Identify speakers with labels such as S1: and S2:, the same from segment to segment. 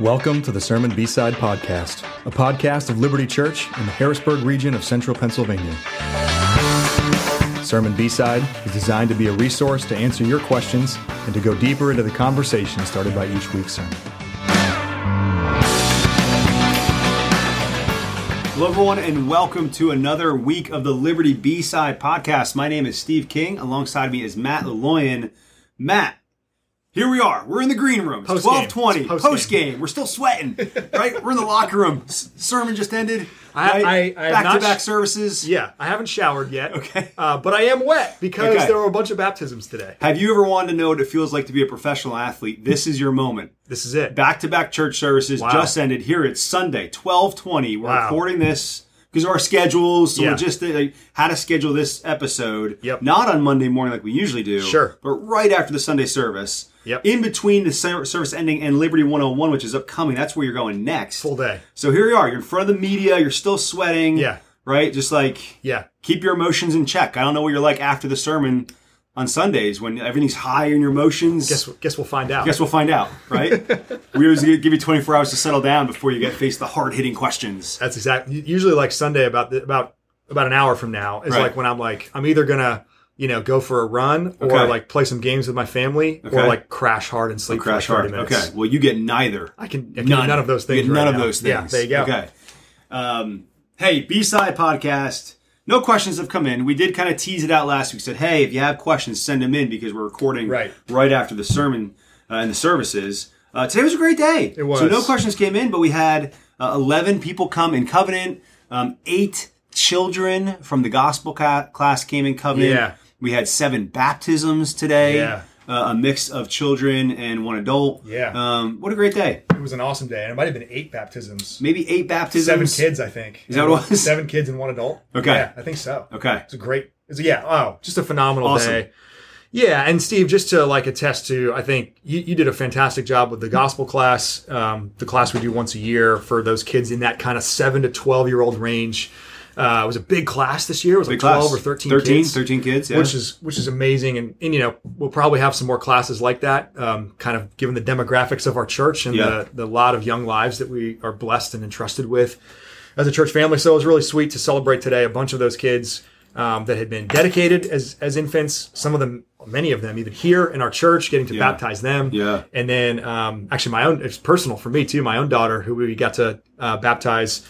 S1: Welcome to the Sermon B-Side Podcast, a podcast of Liberti Church in the Harrisburg region of central Pennsylvania. Sermon B-Side is designed to be a resource to answer your questions and to go deeper into the conversation started by each week's sermon.
S2: Hello, everyone, and welcome to another week of the Liberti B-Side Podcast. My name is Steve King. Alongside me is Matt Leloyan. Matt, here we are. We're in the green room. It's 1220.
S3: Post-game.
S2: Post game. We're still sweating, right? We're in the locker room. S- sermon just ended.
S3: I-
S2: right?
S3: I- I have
S2: back to back
S3: sh-
S2: services.
S3: Yeah, I haven't showered yet.
S2: Okay.
S3: Uh, but I am wet because
S2: Okay.
S3: there were a bunch of baptisms today.
S2: Have you ever wanted to know what it feels like to be a professional athlete? This is your moment.
S3: This is it.
S2: Back to back church services
S3: Wow.
S2: just ended. Here it's Sunday, 1220. We're
S3: Wow.
S2: recording this because of our schedules, so
S3: Yeah.
S2: logistic, like, how to schedule this episode.
S3: Yep.
S2: Not on Monday morning like we usually do.
S3: Sure.
S2: But right after the Sunday service.
S3: Yep.
S2: In between the service ending and Liberti 101, which is upcoming. That's where you're going next.
S3: Full day.
S2: So here you are. You're in front of the media. You're still sweating.
S3: Yeah.
S2: Right? Just like
S3: Yeah.
S2: keep your emotions in check. I don't know what you're like after the sermon on Sundays when everything's high in your emotions.
S3: Guess guess we'll find out.
S2: Guess we'll find out, right? we always give you 24 hours to settle down before you get faced the hard hitting questions.
S3: That's exactly usually like Sunday about the, about about an hour from now is
S2: Right.
S3: like when I'm like I'm either gonna you know go for a run or
S2: Okay.
S3: like play some games with my family
S2: Okay.
S3: or like crash hard and sleep
S2: Crash
S3: like 30
S2: hard.
S3: minutes.
S2: Okay. Well, you get neither.
S3: I can, I can none, none of those
S2: You
S3: things. right
S2: none of those things.
S3: Yeah, there you go.
S2: Okay. Um, hey, B side podcast. No questions have come in. We did kind of tease it out last week. Said, hey, if you have questions, send them in because we're recording
S3: Right.
S2: right after the sermon uh, and the services. Uh, today was a great day.
S3: It was.
S2: So no questions came in, but we had uh, 11 people come in covenant. Um, eight children from the gospel ca- class came in covenant.
S3: Yeah.
S2: We had seven baptisms today.
S3: Yeah.
S2: Uh, a mix of children and one adult.
S3: Yeah.
S2: Um, what a great day.
S3: It was an awesome day, and it might have been eight baptisms.
S2: Maybe eight baptisms.
S3: Seven kids, I think.
S2: Is that what it was?
S3: Seven kids and one adult.
S2: Okay.
S3: Yeah, I think so.
S2: Okay.
S3: It's a great. It's a, yeah. Oh, just a phenomenal
S2: Awesome.
S3: day. Yeah, and Steve, just to like attest to, I think you, you did a fantastic job with the gospel class, um, the class we do once a year for those kids in that kind of seven to twelve year old range. Uh, it was a big class this year. It was like
S2: Big class.
S3: twelve or 13,
S2: 13,
S3: kids,
S2: 13 kids, yeah.
S3: which is which is amazing. And, and you know we'll probably have some more classes like that, um, kind of given the demographics of our church and
S2: Yeah.
S3: the the lot of young lives that we are blessed and entrusted with as a church family. So it was really sweet to celebrate today. A bunch of those kids um, that had been dedicated as as infants. Some of them, many of them, even here in our church, getting to
S2: Yeah.
S3: baptize them.
S2: Yeah.
S3: And then um, actually, my own it's personal for me too. My own daughter, who we got to uh, baptize.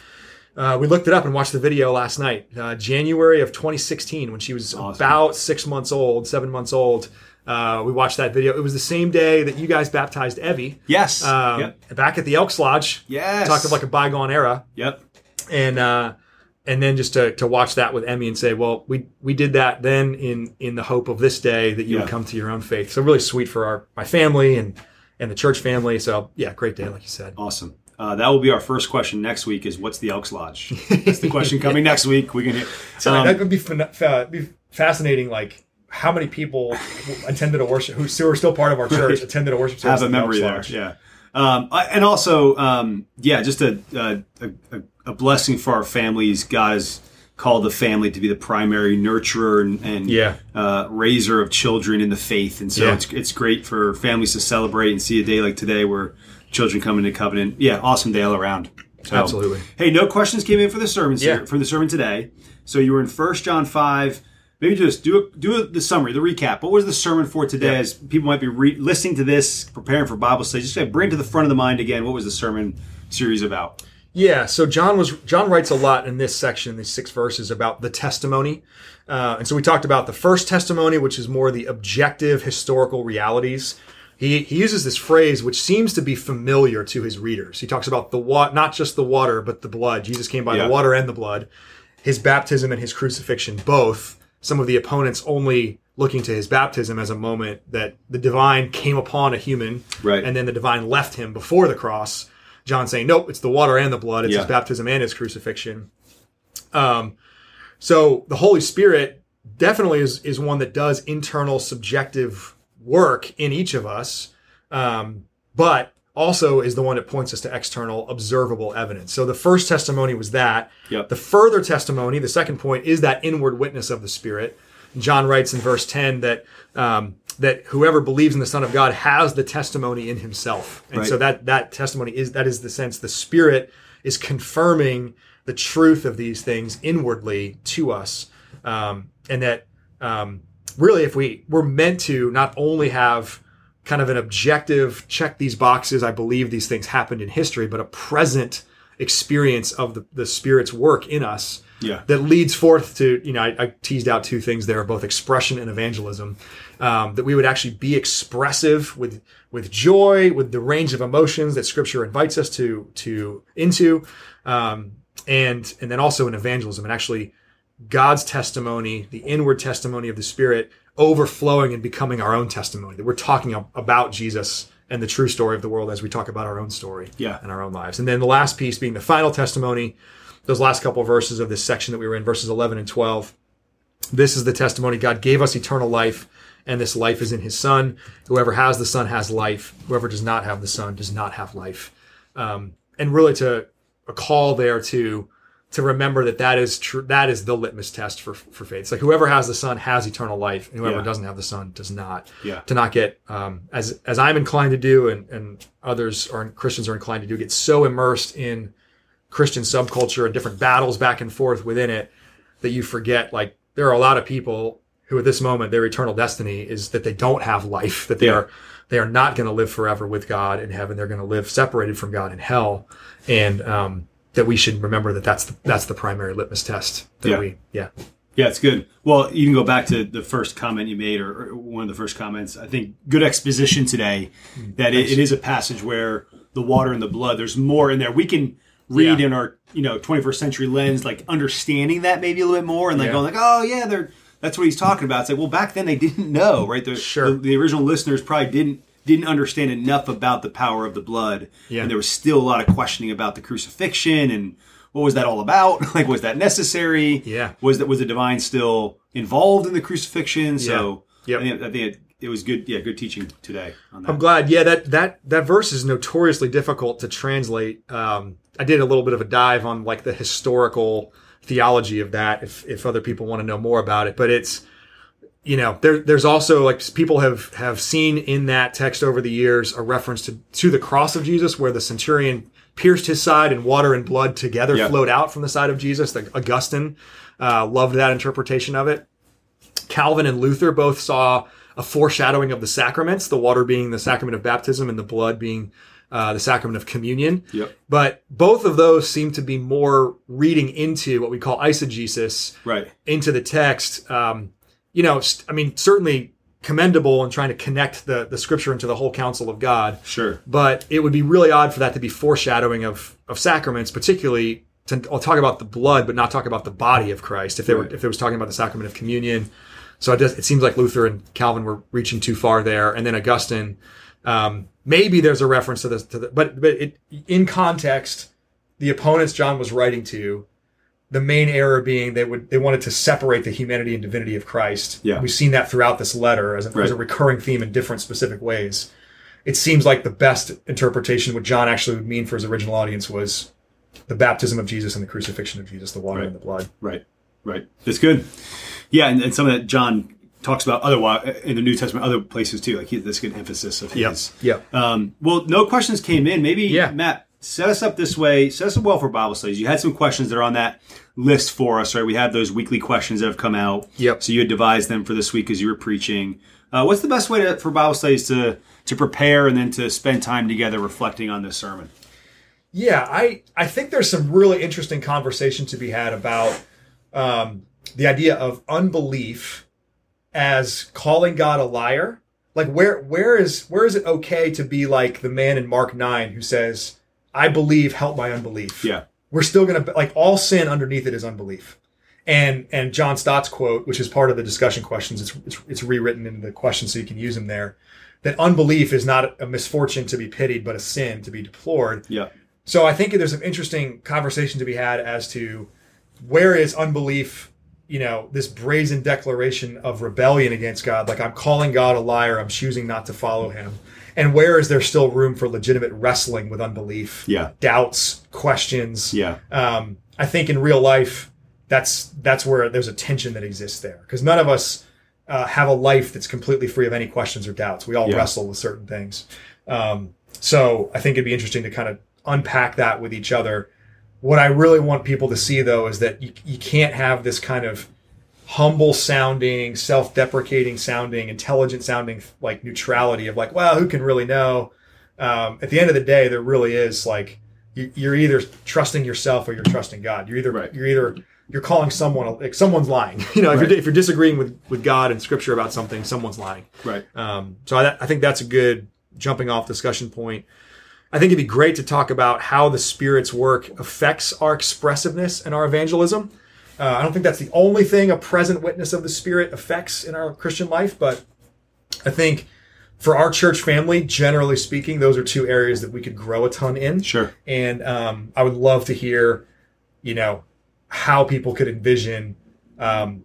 S3: Uh, we looked it up and watched the video last night, uh, January of 2016, when she was about six months old, seven months old. Uh, we watched that video. It was the same day that you guys baptized Evie.
S2: Yes.
S3: Um,
S2: yep.
S3: Back at the Elks Lodge.
S2: Yes.
S3: Talk of like a bygone era
S2: Yep.
S3: and uh, and then just to, to watch that with Emmy and say, well, we we did that then in in the hope of this day that you
S2: Yeah.
S3: would come to your own faith. So really sweet for our my family and and the church family. So yeah, great day, like you said.
S2: Awesome. Uh, that will be our first question next week is what's the Elks Lodge? That's the question coming next week. We can hit.
S3: So
S2: um,
S3: that would be fa- be fascinating. Like how many people attended a worship who who are still part of our church attended a worship service
S2: have a
S3: at the
S2: memory there.
S3: Elks Lodge.
S2: Yeah. Um, I- and also, um, yeah, just a, a, a, a blessing for our families. God has called the family to be the primary nurturer and, and
S3: Yeah.
S2: uh, raiser of children in the faith. And so
S3: Yeah.
S2: it's, it's great for families to celebrate and see a day like today where children coming into covenant. Yeah, awesome day all around. So,
S3: Absolutely.
S2: Hey, no questions came in for the sermon
S3: Yeah.
S2: for the sermon today. So you were in First John five. Maybe just do a, do a, the summary, the recap. What was the sermon for today?
S3: Yeah.
S2: As people might be re- listening to this, preparing for Bible study, just bring to the front of the mind again. What was the sermon series about?
S3: Yeah, so John was John writes a lot in this section, these six verses about the testimony, uh, and so we talked about the first testimony, which is more the objective historical realities. He he uses this phrase which seems to be familiar to his readers. He talks about the wa- not just the water, but the blood. Jesus came by
S2: Yeah.
S3: the water and the blood. His baptism and his crucifixion, both. Some of the opponents only looking to his baptism as a moment that the divine came upon a human,
S2: Right.
S3: and then the divine left him before the cross. John saying, nope, it's the water and the blood. It's
S2: Yeah.
S3: his baptism and his crucifixion. Um, so the Holy Spirit definitely is, is one that does internal subjective work in each of us, um, but also is the one that points us to external observable evidence. So the first testimony was that.
S2: Yep.
S3: The further testimony, the second point, is that inward witness of the Spirit. John writes in verse 10 that um, that whoever believes in the Son of God has the testimony in himself. And
S2: Right.
S3: so that that testimony is that is the sense the Spirit is confirming the truth of these things inwardly to us, um, and that um, really, if we we're meant to not only have kind of an objective check these boxes, I believe these things happened in history, but a present experience of the, the Spirit's work in us
S2: Yeah.
S3: that leads forth to you know I, I teased out two things there both expression and evangelism um, that we would actually be expressive with with joy with the range of emotions that scripture invites us to to into um, and and then also in evangelism and actually god's testimony the inward testimony of the spirit overflowing and becoming our own testimony that we're talking about jesus and the true story of the world as we talk about our own story
S2: Yeah.
S3: and our own lives and then the last piece being the final testimony those last couple of verses of this section that we were in, verses 11 and 12. This is the testimony God gave us eternal life, and this life is in his Son. Whoever has the Son has life. Whoever does not have the Son does not have life. Um, and really to a call there to to remember that that is true that is the litmus test for for faith it's like whoever has the son has eternal life and whoever
S2: Yeah.
S3: doesn't have the son does not
S2: Yeah.
S3: to not get um, as as i'm inclined to do and and others are christians are inclined to do get so immersed in Christian subculture and different battles back and forth within it that you forget like there are a lot of people who at this moment their eternal destiny is that they don't have life that they
S2: Yeah.
S3: are they are not going to live forever with God in heaven they're going to live separated from God in hell and um, that we should remember that that's the, that's the primary litmus test that
S2: Yeah.
S3: we yeah
S2: Yeah, it's good. Well, you can go back to the first comment you made, or, or one of the first comments. I think good exposition today mm. that it, it is a passage where the water and the blood. There's more in there. We can read
S3: Yeah.
S2: in our you know 21st century lens, like understanding that maybe a little bit more, and like
S3: Yeah.
S2: going like, oh yeah, they're that's what he's talking about. It's like, well, back then they didn't know, right? The,
S3: Sure.
S2: the, the original listeners probably didn't didn't understand enough about the power of the blood,
S3: Yeah.
S2: and there was still a lot of questioning about the crucifixion and what was that all about? like, was that necessary?
S3: Yeah.
S2: Was that was the divine still involved in the crucifixion? So
S3: Yeah. Yep.
S2: I think, I think it, it was good. Yeah, good teaching today on that.
S3: I'm glad. Yeah, that that that verse is notoriously difficult to translate. Um, I did a little bit of a dive on like the historical theology of that, if if other people want to know more about it. But it's you know there there's also like people have have seen in that text over the years a reference to to the cross of Jesus, where the centurion pierced his side and water and blood together
S2: Yeah.
S3: flowed out from the side of Jesus. Like Augustine uh, loved that interpretation of it. Calvin and Luther both saw a foreshadowing of the sacraments, the water being the sacrament of baptism and the blood being uh, the sacrament of communion.
S2: Yep.
S3: But both of those seem to be more reading into what we call eisegesis,
S2: Right.
S3: into the text. Um, you know, I mean, certainly commendable in trying to connect the, the scripture into the whole counsel of God.
S2: Sure.
S3: But it would be really odd for that to be foreshadowing of, of sacraments, particularly to I'll talk about the blood, but not talk about the body of Christ. If they were if it was talking about the sacrament of communion, so it, does, it seems like Luther and Calvin were reaching too far there, and then Augustine. Um, maybe there's a reference to this, to the, but but it, in context, the opponents John was writing to, the main error being they would they wanted to separate the humanity and divinity of Christ.
S2: Yeah.
S3: we've seen that throughout this letter as a, as a recurring theme in different specific ways. It seems like the best interpretation, what John actually would mean for his original audience, was the baptism of Jesus and the crucifixion of Jesus, the water
S2: Right.
S3: and the blood.
S2: Right. Right. That's good. Yeah, and, and some of that John talks about otherwise in the New Testament, other places too. Like he, that's good emphasis of his.
S3: Yep.
S2: Um, well, no questions came in. Maybe
S3: Yeah.
S2: Matt set us up this way. Set us up well for Bible studies. You had some questions that are on that list for us, right? We have those weekly questions that have come out.
S3: Yep.
S2: So you had devised them for this week as you were preaching. Uh, what's the best way to, for Bible studies to to prepare and then to spend time together reflecting on this sermon?
S3: Yeah, I I think there's some really interesting conversation to be had about um, the idea of unbelief as calling God a liar. Like where where is where is it okay to be like the man in Mark nine who says, "I believe, help my unbelief."
S2: Yeah.
S3: We're still gonna like all sin underneath it is unbelief. And and John Stott's quote, which is part of the discussion questions, it's it's, it's rewritten in the question so you can use them there. That unbelief is not a misfortune to be pitied, but a sin to be deplored.
S2: Yeah.
S3: So I think there's an interesting conversation to be had as to where is unbelief, you know, this brazen declaration of rebellion against God, like I'm calling God a liar, I'm choosing not to follow him. And where is there still room for legitimate wrestling with unbelief?
S2: Yeah.
S3: Doubts, questions.
S2: Yeah.
S3: Um, I think in real life, that's that's where there's a tension that exists there because none of us uh, have a life that's completely free of any questions or doubts. We all
S2: Yeah.
S3: wrestle with certain things. Um, so I think it'd be interesting to kind of unpack that with each other. What I really want people to see though is that you, you can't have this kind of humble sounding, self deprecating sounding, intelligent sounding like neutrality of like, well, who can really know? Um, at the end of the day, there really is like you, you're either trusting yourself or you're trusting God. You're either
S2: Right.
S3: you're either you're calling someone like someone's lying. You know, if,
S2: Right.
S3: you're, if you're disagreeing with with God and Scripture about something, someone's lying.
S2: Right.
S3: Um, so I, I think that's a good jumping off discussion point. I think it'd be great to talk about how the Spirit's work affects our expressiveness and our evangelism. Uh, I don't think that's the only thing a present witness of the Spirit affects in our Christian life, but I think for our church family, generally speaking, those are two areas that we could grow a ton in.
S2: Sure.
S3: And um, I would love to hear, you know, how people could envision um,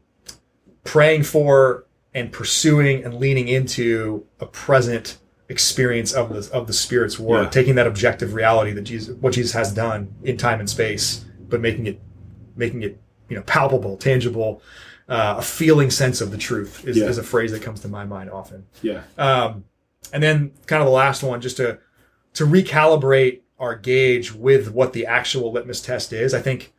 S3: praying for and pursuing and leaning into a present experience of the of the Spirit's work,
S2: Yeah.
S3: taking that objective reality that Jesus, what Jesus has done in time and space, but making it making it you know palpable, tangible, uh, a feeling sense of the truth is,
S2: Yeah.
S3: is a phrase that comes to my mind often.
S2: Yeah.
S3: Um, and then kind of the last one, just to to recalibrate our gauge with what the actual litmus test is. I think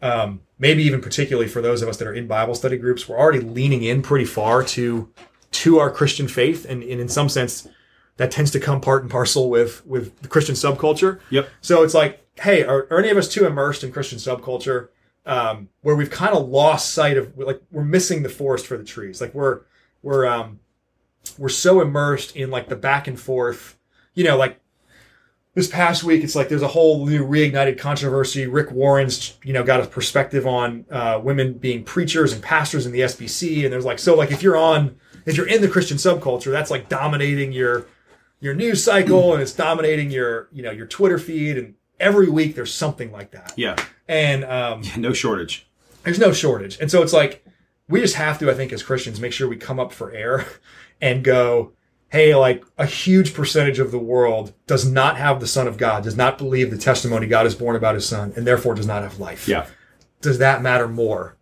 S3: um, maybe even particularly for those of us that are in Bible study groups, we're already leaning in pretty far to to our Christian faith, and, and in some sense, that tends to come part and parcel with with the Christian subculture.
S2: Yep.
S3: So it's like, hey, are, are any of us too immersed in Christian subculture um, where we've kind of lost sight of like we're missing the forest for the trees? Like we're we're um, we're so immersed in like the back and forth, you know, like this past week, it's like there's a whole new reignited controversy. Rick Warren's, you know, got a perspective on uh, women being preachers and pastors in the SBC, and there's like so like if you're on if you're in the Christian subculture, that's like dominating your your news cycle and it's dominating your you know your Twitter feed, and every week there's something like that,
S2: Yeah.
S3: and um,
S2: No shortage.
S3: there's no shortage. And so it's like we just have to, I think, as Christians, make sure we come up for air and go, hey, like a huge percentage of the world does not have the Son of God, does not believe the testimony God has borne about his son, and therefore does not have life.
S2: Yeah.
S3: Does that matter more?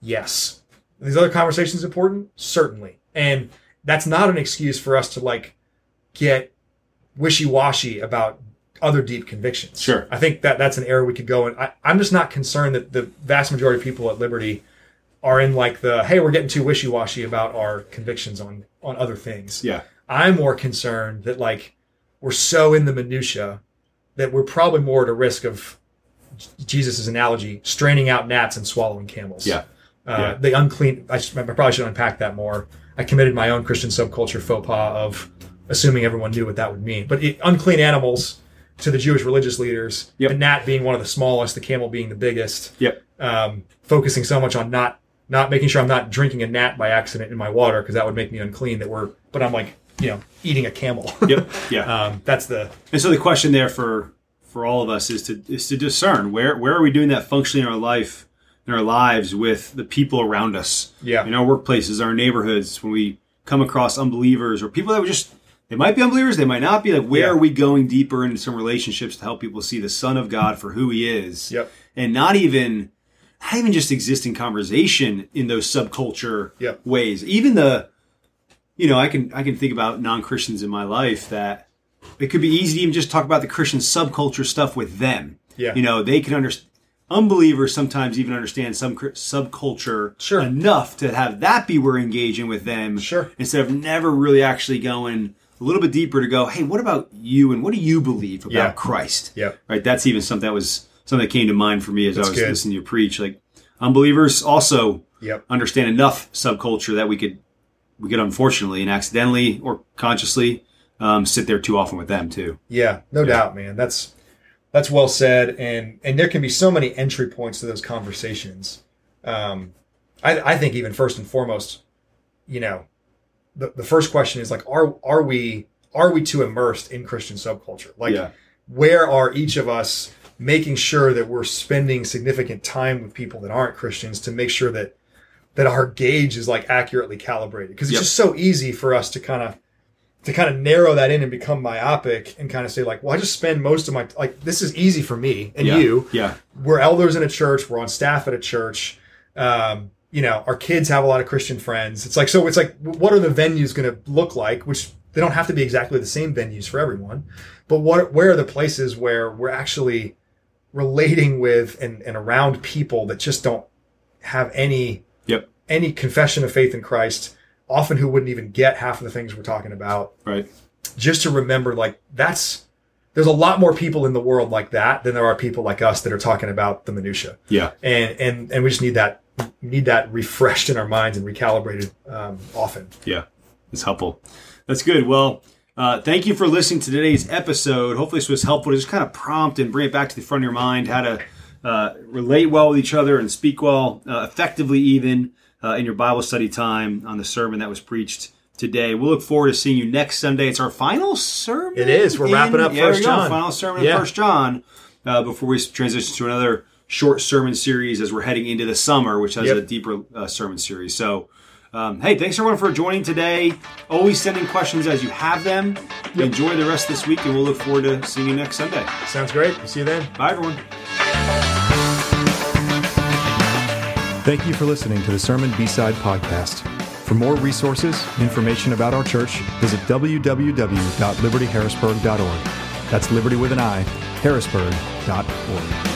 S3: Yes. Are these other conversations important? Certainly. And that's not an excuse for us to like get wishy-washy about other deep convictions.
S2: Sure.
S3: I think that that's an area we could go in. I, I'm just not concerned that the vast majority of people at Liberti are in like the hey, we're getting too wishy-washy about our convictions on on other things.
S2: Yeah.
S3: I'm more concerned that like we're so in the minutia that we're probably more at a risk of Jesus' analogy, straining out gnats and swallowing camels.
S2: Yeah.
S3: Uh,
S2: Yeah.
S3: The unclean. I, should, I probably should unpack that more. I committed my own Christian subculture faux pas of assuming everyone knew what that would mean. But it, unclean animals to the Jewish religious leaders,
S2: Yep.
S3: the gnat being one of the smallest, the camel being the biggest.
S2: Yep.
S3: Um, focusing so much on not not making sure I'm not drinking a gnat by accident in my water because that would make me unclean. That we're, but I'm like you know eating a camel.
S2: Yep. Yeah.
S3: um, that's the
S2: And so the question there for for all of us is to is to discern where where are we doing that functionally in our life in our lives with the people around us.
S3: Yeah.
S2: In our workplaces, our neighborhoods, when we come across unbelievers or people that were just they might be unbelievers, they might not be. Like, where
S3: Yeah.
S2: are we going deeper into some relationships to help people see the Son of God for who He is?
S3: Yep.
S2: And not even not even just existing conversation in those subculture
S3: Yep.
S2: ways. Even the you know, I can I can think about non Christians in my life that it could be easy to even just talk about the Christian subculture stuff with them.
S3: Yeah.
S2: You know, they can understand. Unbelievers sometimes even understand some subculture
S3: Sure.
S2: enough to have that be where engaging with them.
S3: Sure.
S2: Instead of never really actually going a little bit deeper to go, hey, what about you and what do you believe about
S3: Yeah.
S2: Christ?
S3: Yeah.
S2: Right. That's even something that was something that came to mind for me as
S3: That's
S2: I was
S3: good.
S2: listening to you preach. Like unbelievers also
S3: Yep.
S2: understand enough subculture that we could we could unfortunately and accidentally or consciously um, sit there too often with them too.
S3: Yeah, no doubt, man. That's that's well said, and and there can be so many entry points to those conversations. Um, I, I think even first and foremost, you know, the, the first question is like, are are we are we too immersed in Christian subculture? Like,
S2: Yeah.
S3: where are each of us making sure that we're spending significant time with people that aren't Christians to make sure that that our gauge is like accurately calibrated? Because it's
S2: Yep.
S3: just so easy for us to kind of to kind of narrow that in and become myopic and kind of say like, well, I just spend most of my like this is easy for me and
S2: Yeah.
S3: you.
S2: Yeah.
S3: We're elders in a church. We're on staff at a church. Um, you know, our kids have a lot of Christian friends. It's like, so it's like, what are the venues going to look like? Which they don't have to be exactly the same venues for everyone, but what, where are the places where we're actually relating with and, and around people that just don't have any,
S2: Yep.
S3: any confession of faith in Christ, often who wouldn't even get half of the things we're talking about
S2: Right.
S3: just to remember like that's there's a lot more people in the world like that than there are people like us that are talking about the minutia
S2: Yeah.
S3: and and and we just need that need that refreshed in our minds and recalibrated um, often
S2: Yeah, it's helpful. That's good. Well, uh, thank you for listening to today's episode. Hopefully, this was helpful to just kind of prompt and bring it back to the front of your mind how to uh, relate well with each other and speak well, uh, effectively, even uh, in your Bible study time on the sermon that was preached today. We'll look forward to seeing you next Sunday. It's our final sermon.
S3: It is. We're wrapping up First. John.
S2: Final sermon
S3: Yeah.
S2: in First John uh, before we transition to another short sermon series as we're heading into the summer, which has
S3: Yep.
S2: a deeper uh, sermon series. So. Um, hey, thanks everyone for joining today. Always sending questions as you have them. Enjoy the rest of this week, and we'll look forward to seeing you next Sunday.
S3: sounds great see you then
S2: Bye, everyone.
S1: Thank you for listening to the Sermon B-Side podcast. For more resources, information about our church, visit www.libertiharrisburg.org. That's liberti with an I, harrisburg.org.